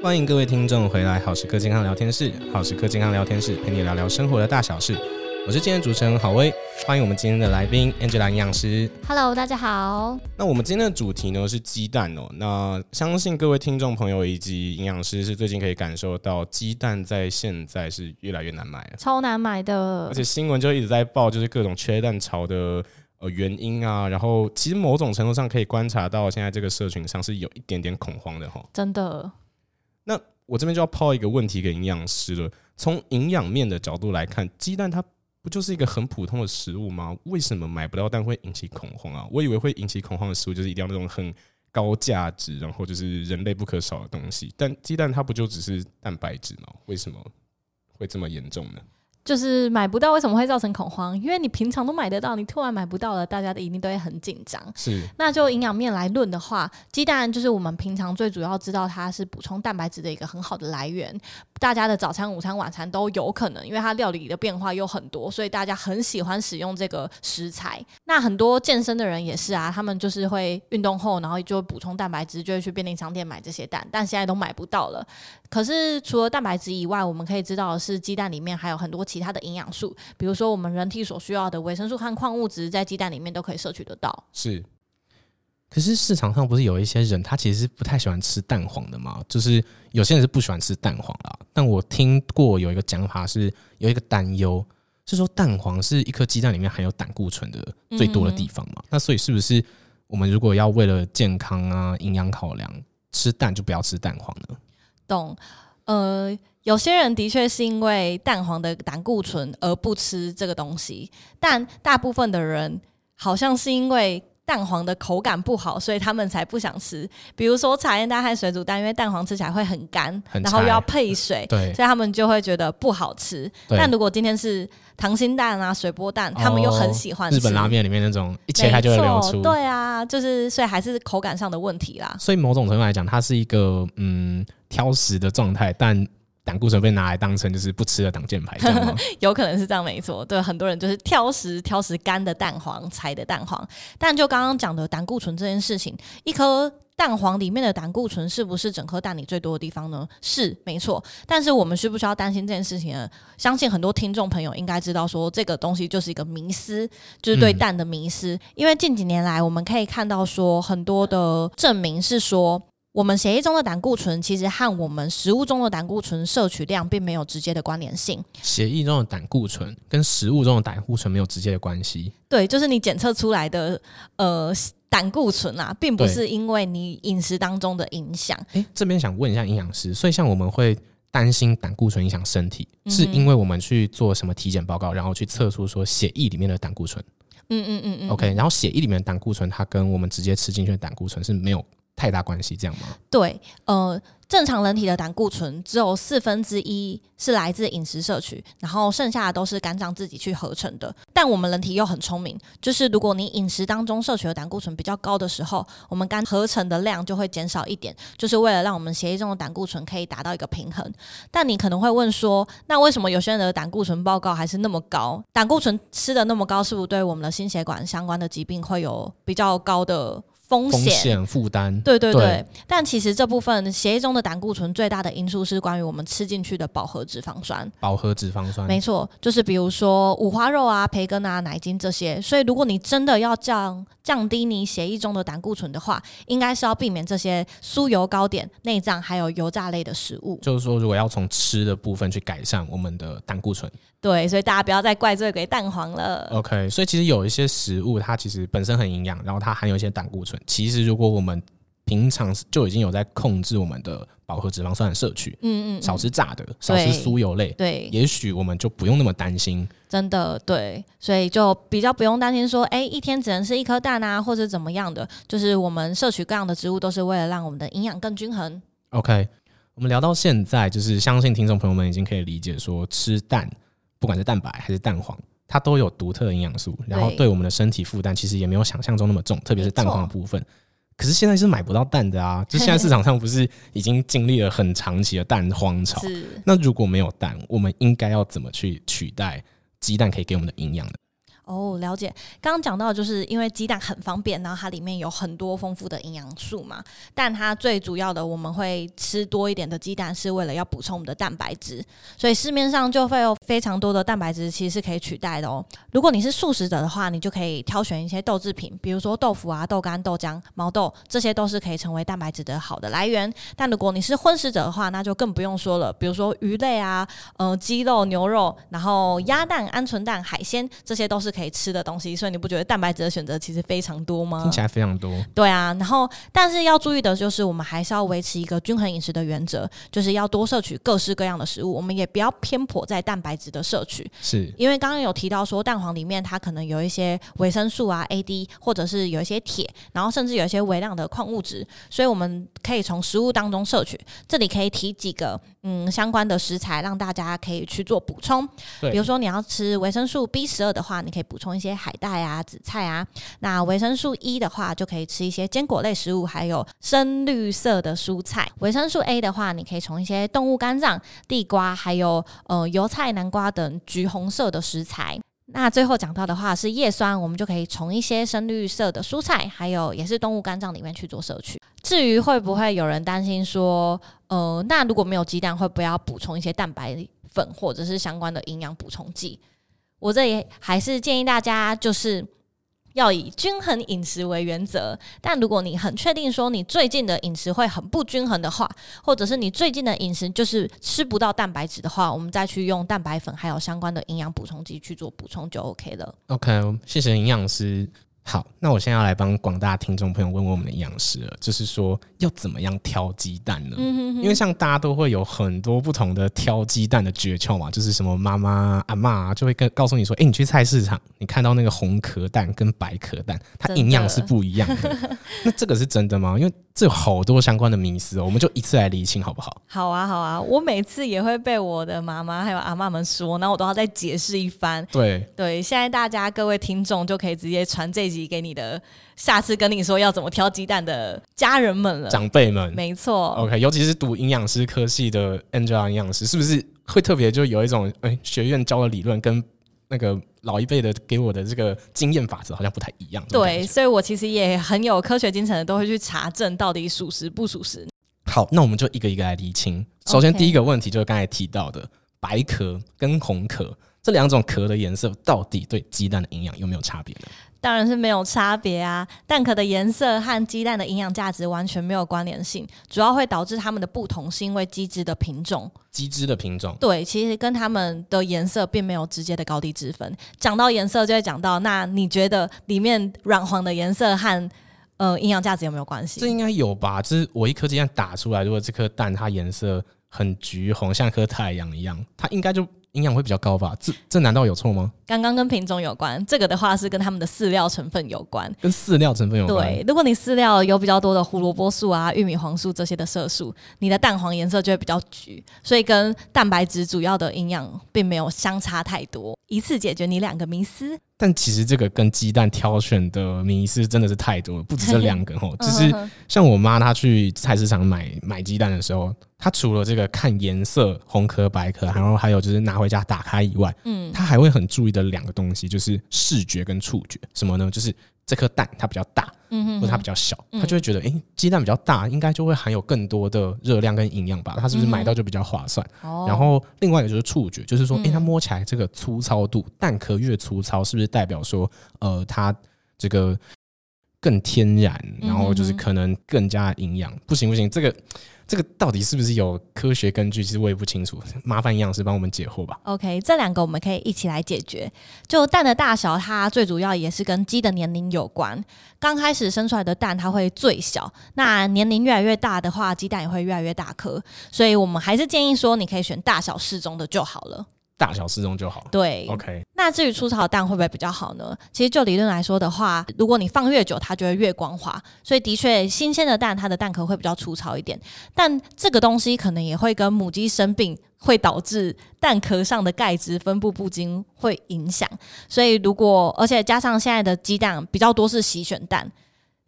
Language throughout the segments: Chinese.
欢迎各位听众回来，好时刻健康聊天室。好时刻健康聊天室陪你聊聊生活的大小事。我是今天的主持人郝威，欢迎我们今天的来宾 Angela 营养师。Hello，大家好。那我们今天的主题呢是鸡蛋哦。那相信各位听众朋友以及营养师是最近可以感受到，鸡蛋在现在是越来越难买了，超难买的。而且新闻就一直在报，就是各种缺蛋潮的呃原因啊。然后其实某种程度上可以观察到，现在这个社群上是有一点点恐慌的哈。真的。那我这边就要抛一个问题给营养师了。从营养面的角度来看，鸡蛋它不就是一个很普通的食物吗？为什么买不到蛋会引起恐慌啊？我以为会引起恐慌的食物就是一定要那种很高价值，然后就是人类不可少的东西。但鸡蛋它不就只是蛋白质吗？为什么会这么严重呢？就是买不到，为什么会造成恐慌？因为你平常都买得到，你突然买不到了，大家的一定都会很紧张。是，那就营养面来论的话，鸡蛋就是我们平常最主要知道它是补充蛋白质的一个很好的来源。大家的早餐、午餐、晚餐都有可能，因为它料理的变化又很多，所以大家很喜欢使用这个食材。那很多健身的人也是啊，他们就是会运动后，然后就补充蛋白质，就会去便利商店买这些蛋，但现在都买不到了。可是除了蛋白质以外，我们可以知道的是，鸡蛋里面还有很多其他的营养素，比如说我们人体所需要的维生素和矿物质，在鸡蛋里面都可以摄取得到。是。可是市场上不是有一些人，他其实是不太喜欢吃蛋黄的吗？就是有些人是不喜欢吃蛋黄啦。但我听过有一个讲法是，有一个担忧是说蛋黄是一颗鸡蛋里面含有胆固醇的最多的地方嘛。那所以是不是我们如果要为了健康啊、营养考量，吃蛋就不要吃蛋黄呢？懂。呃，有些人的确是因为蛋黄的胆固醇而不吃这个东西，但大部分的人好像是因为蛋黄的口感不好，所以他们才不想吃。比如说茶叶蛋和水煮蛋，因为蛋黄吃起来会很干，很然后又要配水，对，所以他们就会觉得不好吃。但如果今天是溏心蛋啊、水波蛋，他们又很喜欢吃。日本拉面里面那种一切开就会流出，对啊，就是所以还是口感上的问题啦。所以某种程度来讲，它是一个嗯。挑食的状态，但胆固醇被拿来当成就是不吃的挡箭牌，有可能是这样，没错。对，很多人就是挑食，挑食干的蛋黄、柴的蛋黄。但就刚刚讲的胆固醇这件事情，一颗蛋黄里面的胆固醇是不是整颗蛋里最多的地方呢？是，没错。但是我们需不需要担心这件事情呢？相信很多听众朋友应该知道，说这个东西就是一个迷思，就是对蛋的迷思。嗯、因为近几年来，我们可以看到说很多的证明是说。我们血液中的胆固醇其实和我们食物中的胆固醇摄取量并没有直接的关联性。血液中的胆固醇跟食物中的胆固醇没有直接的关系。对，就是你检测出来的呃胆固醇啊，并不是因为你饮食当中的影响。诶，这边想问一下营养师，所以像我们会担心胆固醇影响身体，嗯、是因为我们去做什么体检报告，然后去测出说血液里面的胆固醇？嗯嗯嗯嗯。OK，然后血液里面的胆固醇，它跟我们直接吃进去的胆固醇是没有。太大关系，这样吗？对，呃，正常人体的胆固醇只有四分之一是来自饮食摄取，然后剩下的都是肝脏自己去合成的。但我们人体又很聪明，就是如果你饮食当中摄取的胆固醇比较高的时候，我们肝合成的量就会减少一点，就是为了让我们血液中的胆固醇可以达到一个平衡。但你可能会问说，那为什么有些人的胆固醇报告还是那么高？胆固醇吃的那么高，是不是对我们的心血管相关的疾病会有比较高的？风险负担，对对对，对，但其实这部分血液中的胆固醇最大的因素是关于我们吃进去的饱和脂肪酸。饱和脂肪酸，没错，就是比如说五花肉啊、培根啊、奶精这些。所以如果你真的要降降低你血液中的胆固醇的话，应该是要避免这些酥油糕点、内脏还有油炸类的食物。就是说，如果要从吃的部分去改善我们的胆固醇。对，所以大家不要再怪罪给蛋黄了。OK，所以其实有一些食物，它其实本身很营养，然后它含有一些胆固醇。其实如果我们平常就已经有在控制我们的饱和脂肪酸的摄取，嗯，嗯嗯，少吃炸的，少吃酥油类，对，也许我们就不用那么担心。真的，对，所以就比较不用担心说，哎，一天只能吃一颗蛋啊，或者怎么样的。就是我们摄取各样的植物，都是为了让我们的营养更均衡。OK，我们聊到现在，就是相信听众朋友们已经可以理解说吃蛋。不管是蛋白还是蛋黄，它都有独特的营养素，然后对我们的身体负担其实也没有想象中那么重，特别是蛋黄的部分。可是现在是买不到蛋的啊！就现在市场上不是已经经历了很长期的蛋荒潮？那如果没有蛋，我们应该要怎么去取代鸡蛋可以给我们的营养的？哦，了解。刚刚讲到，就是因为鸡蛋很方便，然后它里面有很多丰富的营养素嘛。但它最主要的，我们会吃多一点的鸡蛋，是为了要补充我们的蛋白质。所以市面上就会有非常多的蛋白质，其实是可以取代的哦。如果你是素食者的话，你就可以挑选一些豆制品，比如说豆腐啊、豆干、豆浆、毛豆，这些都是可以成为蛋白质的好的来源。但如果你是荤食者的话，那就更不用说了，比如说鱼类啊、呃鸡肉、牛肉，然后鸭蛋、鹌鹑蛋、海鲜，这些都是。可以吃的东西，所以你不觉得蛋白质的选择其实非常多吗？听起来非常多。对啊，然后但是要注意的就是，我们还是要维持一个均衡饮食的原则，就是要多摄取各式各样的食物，我们也不要偏颇在蛋白质的摄取。是因为刚刚有提到说，蛋黄里面它可能有一些维生素啊、A、D，或者是有一些铁，然后甚至有一些微量的矿物质，所以我们可以从食物当中摄取。这里可以提几个嗯相关的食材，让大家可以去做补充。对，比如说你要吃维生素 B 十二的话，你可以。补充一些海带啊、紫菜啊，那维生素 E 的话，就可以吃一些坚果类食物，还有深绿色的蔬菜。维生素 A 的话，你可以从一些动物肝脏、地瓜，还有呃油菜、南瓜等橘红色的食材。那最后讲到的话是叶酸，我们就可以从一些深绿色的蔬菜，还有也是动物肝脏里面去做摄取。至于会不会有人担心说，呃，那如果没有鸡蛋，会不会要补充一些蛋白粉或者是相关的营养补充剂？我这里还是建议大家，就是要以均衡饮食为原则。但如果你很确定说你最近的饮食会很不均衡的话，或者是你最近的饮食就是吃不到蛋白质的话，我们再去用蛋白粉还有相关的营养补充剂去做补充就 OK 了。OK，谢谢营养师。好，那我现在要来帮广大听众朋友问问我们的营养师了，就是说要怎么样挑鸡蛋呢？嗯哼哼。因为像大家都会有很多不同的挑鸡蛋的诀窍嘛，就是什么妈妈阿嬷就会跟告诉你说，哎、欸，你去菜市场，你看到那个红壳蛋跟白壳蛋，它营养是不一样的。的那这个是真的吗？因为这有好多相关的迷思哦，我们就一次来理清好不好？好啊，好啊，我每次也会被我的妈妈还有阿妈们说，然后我都要再解释一番。对对，现在大家各位听众就可以直接传这集给你的下次跟你说要怎么挑鸡蛋的家人们了，长辈们。没错，OK，尤其是读营养师科系的 Angela 营养师，是不是会特别就有一种哎、欸，学院教的理论跟那个。老一辈的给我的这个经验法则好像不太一样。对，所以我其实也很有科学精神的，都会去查证到底属实不属实。好，那我们就一个一个来厘清。首先，第一个问题就是刚才提到的白壳跟红壳这两种壳的颜色，到底对鸡蛋的营养有没有差别呢？当然是没有差别啊！蛋壳的颜色和鸡蛋的营养价值完全没有关联性，主要会导致它们的不同是因为鸡只的品种。鸡只的品种，对，其实跟它们的颜色并没有直接的高低之分。讲到颜色，就会讲到，那你觉得里面软黄的颜色和呃营养价值有没有关系？这应该有吧？就是我一颗鸡蛋打出来，如果这颗蛋它颜色很橘红，像一颗太阳一样，它应该就。营养会比较高吧？这这难道有错吗？刚刚跟品种有关，这个的话是跟他们的饲料成分有关。跟饲料成分有关。对，如果你饲料有比较多的胡萝卜素啊、玉米黄素这些的色素，你的蛋黄颜色就会比较橘，所以跟蛋白质主要的营养并没有相差太多。一次解决你两个迷思。但其实这个跟鸡蛋挑选的迷思真的是太多了，不止这两个哦。就是像我妈她去菜市场买买鸡蛋的时候，她除了这个看颜色红壳白壳，然后还有就是拿回家打开以外，嗯，她还会很注意的两个东西，就是视觉跟触觉。什么呢？就是。这颗蛋它比较大，嗯哼，或者它比较小，他就会觉得，哎，鸡蛋比较大，应该就会含有更多的热量跟营养吧？它是不是买到就比较划算？然后另外一个就是触觉，就是说，哎，它摸起来这个粗糙度，蛋壳越粗糙，是不是代表说，呃，它这个更天然，然后就是可能更加营养？不行不行，这个。这个到底是不是有科学根据？其实我也不清楚，麻烦营养师帮我们解惑吧。OK，这两个我们可以一起来解决。就蛋的大小，它最主要也是跟鸡的年龄有关。刚开始生出来的蛋，它会最小。那年龄越来越大的话，鸡蛋也会越来越大颗。所以我们还是建议说，你可以选大小适中的就好了。大小适中就好。对，OK。那至于粗糙蛋会不会比较好呢？其实就理论来说的话，如果你放越久，它就会越光滑。所以的确，新鲜的蛋它的蛋壳会比较粗糙一点。但这个东西可能也会跟母鸡生病，会导致蛋壳上的钙质分布不均，会影响。所以如果而且加上现在的鸡蛋比较多是洗选蛋。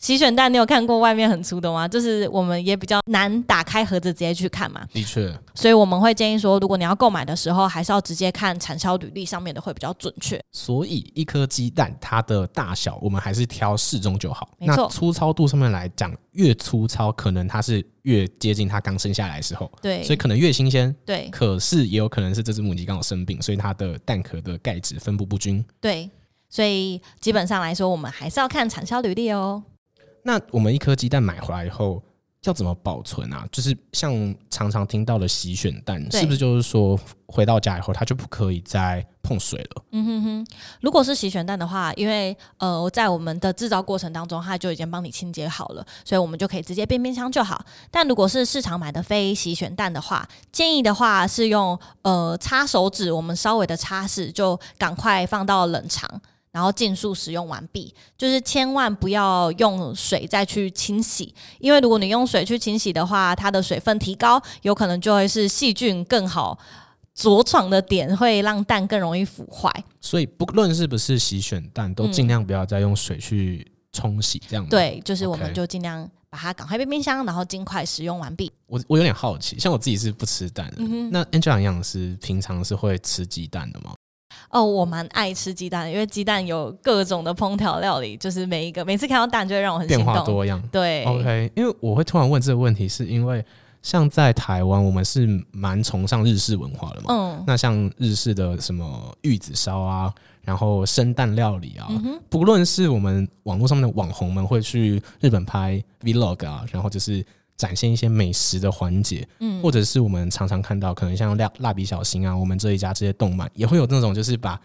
洗选蛋，你有看过外面很粗的吗？就是我们也比较难打开盒子直接去看嘛。的确，所以我们会建议说，如果你要购买的时候，还是要直接看产销履历上面的会比较准确。所以一颗鸡蛋它的大小，我们还是挑适中就好。没错。那粗糙度上面来讲，越粗糙可能它是越接近它刚生下来的时候。对。所以可能越新鲜。对。可是也有可能是这只母鸡刚好生病，所以它的蛋壳的钙质分布不均。对。所以基本上来说，我们还是要看产销履历哦。那我们一颗鸡蛋买回来以后要怎么保存啊？就是像常常听到的洗选蛋，是不是就是说回到家以后它就不可以再碰水了？嗯哼哼，如果是洗选蛋的话，因为呃在我们的制造过程当中，它就已经帮你清洁好了，所以我们就可以直接冰冰箱就好。但如果是市场买的非洗选蛋的话，建议的话是用呃擦手指，我们稍微的擦拭，就赶快放到冷藏。然后尽速使用完毕，就是千万不要用水再去清洗，因为如果你用水去清洗的话，它的水分提高，有可能就会是细菌更好着床的点，会让蛋更容易腐坏。所以不论是不是洗选蛋，都尽量不要再用水去冲洗，这样、嗯、对，就是我们就尽量把它赶快冰冰箱，然后尽快使用完毕。我我有点好奇，像我自己是不吃蛋的，嗯、那 Angela 营养师平常是会吃鸡蛋的吗？哦，我蛮爱吃鸡蛋的，因为鸡蛋有各种的烹调料理，就是每一个每次看到蛋就会让我很。变化多样。对，OK，因为我会突然问这个问题，是因为像在台湾，我们是蛮崇尚日式文化的嘛。嗯。那像日式的什么玉子烧啊，然后生蛋料理啊，嗯、不论是我们网络上面的网红们会去日本拍 Vlog 啊，然后就是。展现一些美食的环节，嗯，或者是我们常常看到，可能像蜡蜡笔小新啊，我们这一家这些动漫也会有那种，就是把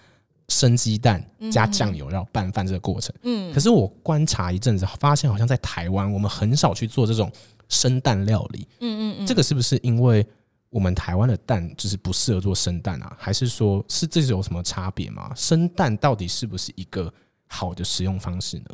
生鸡蛋加酱油然后拌饭这个过程，嗯。可是我观察一阵子，发现好像在台湾，我们很少去做这种生蛋料理，嗯嗯嗯。这个是不是因为我们台湾的蛋就是不适合做生蛋啊？还是说是这是有什么差别吗？生蛋到底是不是一个好的食用方式呢？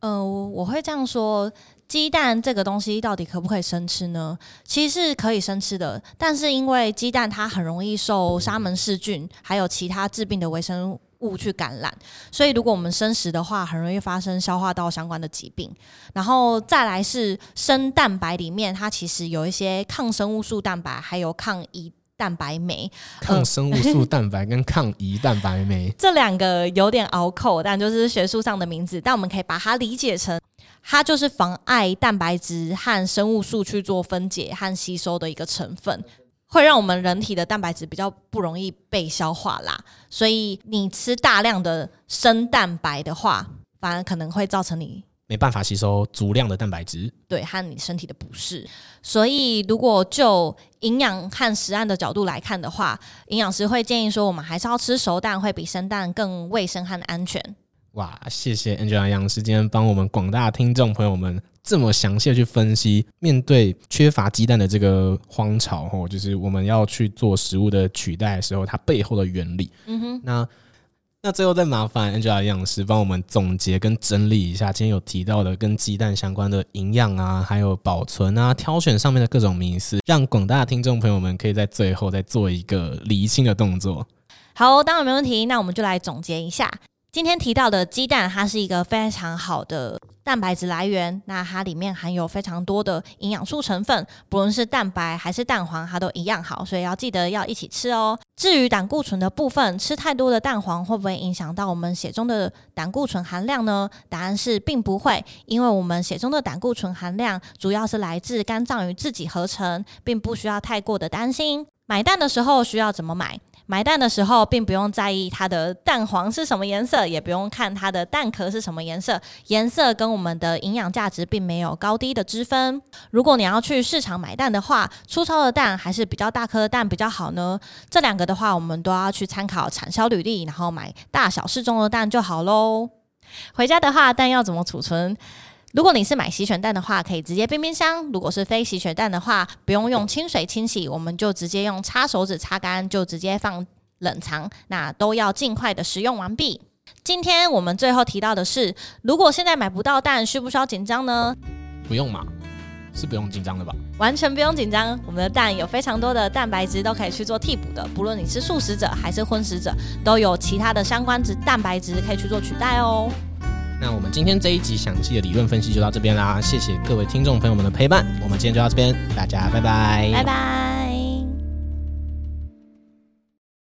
呃，我会这样说。鸡蛋这个东西到底可不可以生吃呢？其实是可以生吃的，但是因为鸡蛋它很容易受沙门氏菌还有其他致病的微生物去感染，所以如果我们生食的话，很容易发生消化道相关的疾病。然后再来是生蛋白里面，它其实有一些抗生物素蛋白，还有抗胰蛋白酶。抗生物素 蛋白跟抗胰蛋白酶这两个有点拗口，但就是学术上的名字，但我们可以把它理解成。它就是妨碍蛋白质和生物素去做分解和吸收的一个成分，会让我们人体的蛋白质比较不容易被消化啦。所以你吃大量的生蛋白的话，反而可能会造成你没办法吸收足量的蛋白质，对，和你身体的不适。所以如果就营养和食案的角度来看的话，营养师会建议说，我们还是要吃熟蛋，会比生蛋更卫生和安全。哇，谢谢 Angela 营养师今天帮我们广大听众朋友们这么详细的去分析，面对缺乏鸡蛋的这个荒潮，吼，就是我们要去做食物的取代的时候，它背后的原理。嗯哼，那那最后再麻烦 Angela 营养师帮我们总结跟整理一下今天有提到的跟鸡蛋相关的营养啊，还有保存啊、挑选上面的各种迷思，让广大的听众朋友们可以在最后再做一个厘清的动作。好，当然没问题，那我们就来总结一下。今天提到的鸡蛋，它是一个非常好的蛋白质来源。那它里面含有非常多的营养素成分，不论是蛋白还是蛋黄，它都一样好，所以要记得要一起吃哦。至于胆固醇的部分，吃太多的蛋黄会不会影响到我们血中的胆固醇含量呢？答案是并不会，因为我们血中的胆固醇含量主要是来自肝脏与自己合成，并不需要太过的担心。买蛋的时候需要怎么买？买蛋的时候，并不用在意它的蛋黄是什么颜色，也不用看它的蛋壳是什么颜色，颜色跟我们的营养价值并没有高低的之分。如果你要去市场买蛋的话，粗糙的蛋还是比较大颗的蛋比较好呢？这两个的话，我们都要去参考产销履历，然后买大小适中的蛋就好喽。回家的话，蛋要怎么储存？如果你是买洗选蛋的话，可以直接冰冰箱；如果是非洗选蛋的话，不用用清水清洗，我们就直接用擦手指擦干，就直接放冷藏。那都要尽快的食用完毕。今天我们最后提到的是，如果现在买不到蛋，需不需要紧张呢？不用嘛，是不用紧张的吧？完全不用紧张，我们的蛋有非常多的蛋白质都可以去做替补的，不论你是素食者还是荤食者，都有其他的相关值蛋白质可以去做取代哦。那我们今天这一集详细的理论分析就到这边啦，谢谢各位听众朋友们的陪伴，我们今天就到这边，大家拜拜，拜拜。